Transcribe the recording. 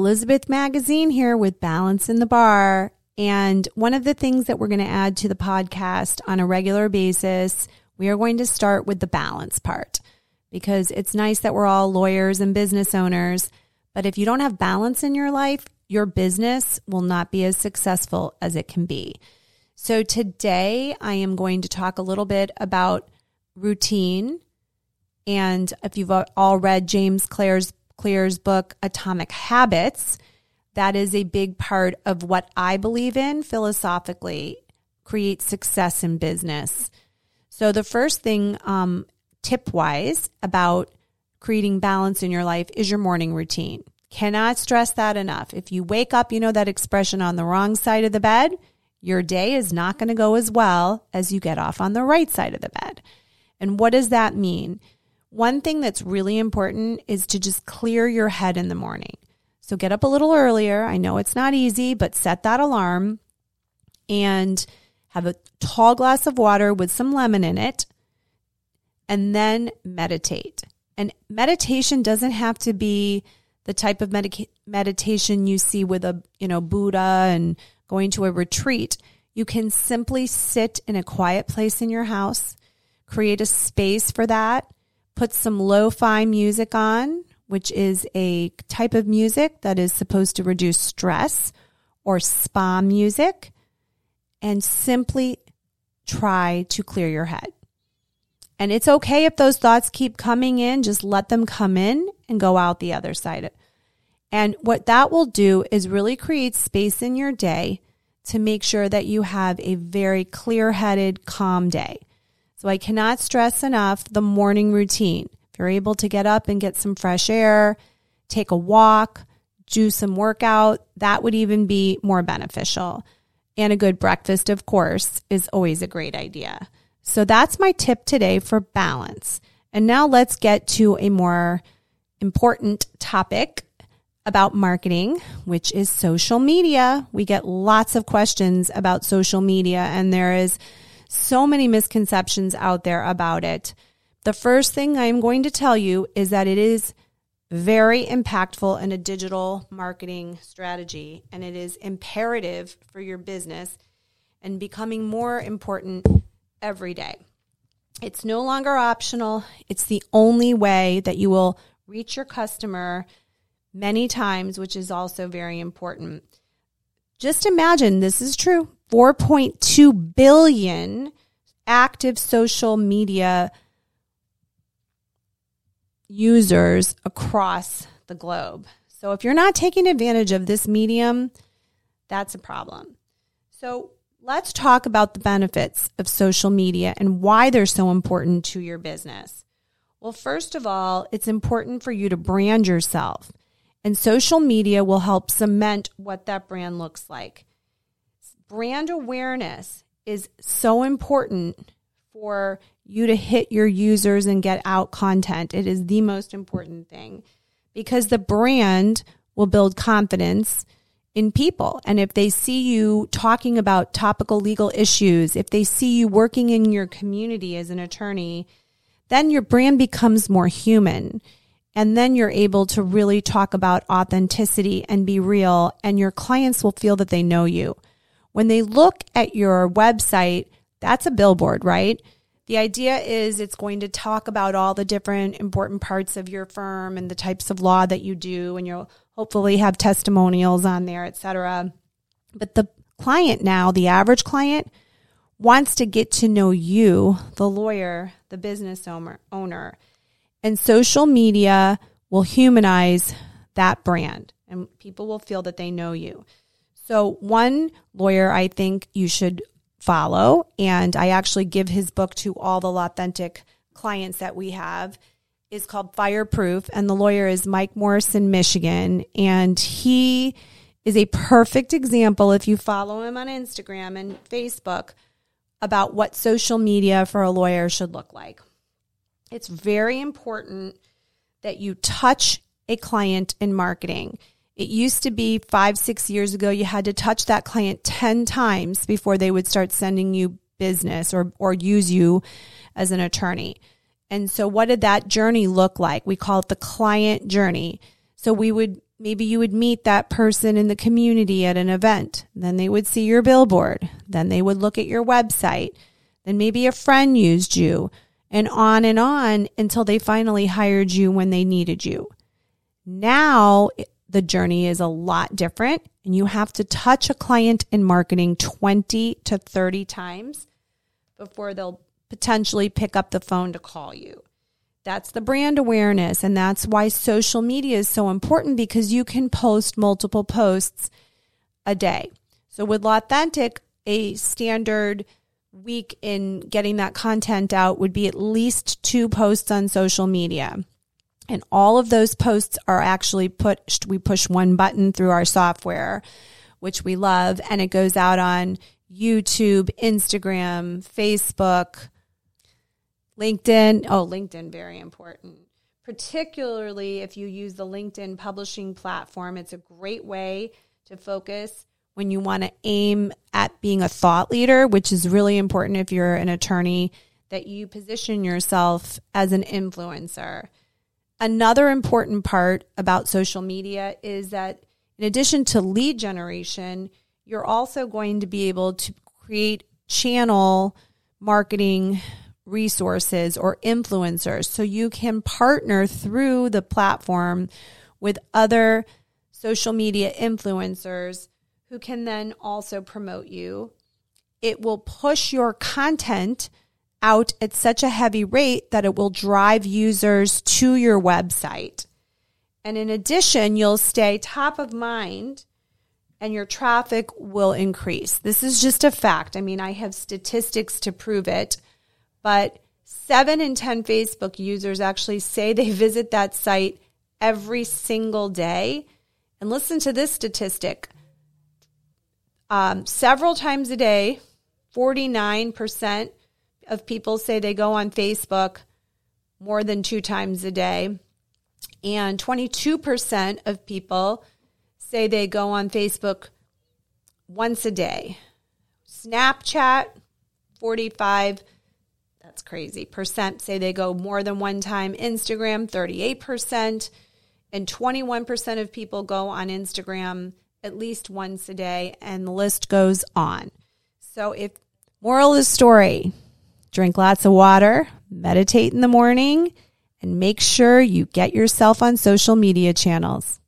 Elizabeth Magazine here with Balance and the Bar. And one of the things that we're going to add to the podcast on a regular basis, we are going to start with the balance part because it's nice that we're all lawyers and business owners. But if you don't have balance in your life, your business will not be as successful as it can be. So today I am going to talk a little bit about routine. And if you've all read James Clear's Clear's book, Atomic Habits, that is a big part of what I believe in philosophically, create success in business. So, the first thing, um, tip wise, about creating balance in your life is your morning routine. Cannot stress that enough. If you wake up, you know that expression on the wrong side of the bed, your day is not going to go as well as you get off on the right side of the bed. And what does that mean? One thing that's really important is to just clear your head in the morning. So get up a little earlier. I know it's not easy, but set that alarm and have a tall glass of water with some lemon in it and then meditate. And meditation doesn't have to be the type of medica- meditation you see with a, you know, Buddha and going to a retreat. You can simply sit in a quiet place in your house, create a space for that put some lo fi music on, which is a type of music that is supposed to reduce stress, or spa music, and simply try to clear your head. And it's okay if those thoughts keep coming in, just let them come in and go out the other side. And what that will do is really create space in your day to make sure that you have a very clear headed, calm day. So I cannot stress enough the morning routine. If you're able to get up and get some fresh air, take a walk, do some workout, that would even be more beneficial. And a good breakfast, of course, is always a great idea. So that's my tip today for balance. And now let's get to a more important topic about marketing, which is social media. We get lots of questions about social media, and there is so many misconceptions out there about it. The first thing I'm going to tell you is that it is very impactful in a digital marketing strategy and it is imperative for your business and becoming more important every day. It's no longer optional. It's the only way that you will reach your customer many times, which is also very important. Just imagine this is true. 4.2 billion active social media users across the globe. So if you're not taking advantage of this medium, that's a problem. So let's talk about the benefits of social media and why they're so important to your business. Well, first of all, it's important for you to brand yourself, and social media will help cement what that brand looks like brand awareness is so important for you to hit your users and get out content. It is the most important thing because the brand will build confidence in people. And if they see you talking about topical legal issues, if they see you working in your community as an attorney, then your brand becomes more human. And then you're able to really talk about authenticity and be real, and your clients will feel that they know you. When they look at your website, that's a billboard, right? The idea is it's going to talk about all the different important parts of your firm and the types of law that you do, and you'll hopefully have testimonials on there, etc. But the client now, the average client, wants to get to know you, the lawyer, the business owner, owner. And social media will humanize that brand and people will feel that they know you. So, one lawyer I think you should follow, and I actually give his book to all the authentic clients that we have, is called Fireproof. And the lawyer is Mike Morrison, Michigan. And he is a perfect example, if you follow him on Instagram and Facebook, about what social media for a lawyer should look like. It's very important that you touch a client in marketing. It used to be five, six years ago, you had to touch that client 10 times before they would start sending you business or, or use you as an attorney. And so, what did that journey look like? We call it the client journey. So, we would maybe you would meet that person in the community at an event. Then they would see your billboard. Then they would look at your website. Then maybe a friend used you and on and on until they finally hired you when they needed you. Now the journey is a lot different and you have to touch a client in marketing 20 to 30 times before they'll potentially pick up the phone to call you. That's the brand awareness. And that's why social media is so important because you can post multiple posts a day. So with Authentic, a standard week in getting that content out would be at least two posts on social media. And all of those posts are actually pushed. We push one button through our software, which we love, and it goes out on YouTube, Instagram, Facebook, LinkedIn. Oh, LinkedIn, very important. Particularly if you use the LinkedIn publishing platform, it's a great way to focus when you want to aim at being a thought leader, which is really important if you're an attorney, that you position yourself as an influencer. Another important part about social media is that in addition to lead generation, you're also going to be able to create channel marketing resources or influencers. So you can partner through the platform with other social media influencers who can then also promote you. It will push your content out at such a heavy rate that it will drive users to your website. And in addition, you'll stay top of mind and your traffic will increase. This is just a fact. I mean, I have statistics to prove it but seven in 10 Facebook users actually say they visit that site every single day. And listen to this statistic um, several times a day, 49% of people say they go on Facebook more than two times a day. And 22% of people say they go on Facebook once a day. Snapchat, 45 that's crazy. Percent say they go more than one time. Instagram, 38%. And 21% of people go on Instagram at least once a day. And the list goes on. So, if moral of the story, drink lots of water, meditate in the morning, and make sure you get yourself on social media channels.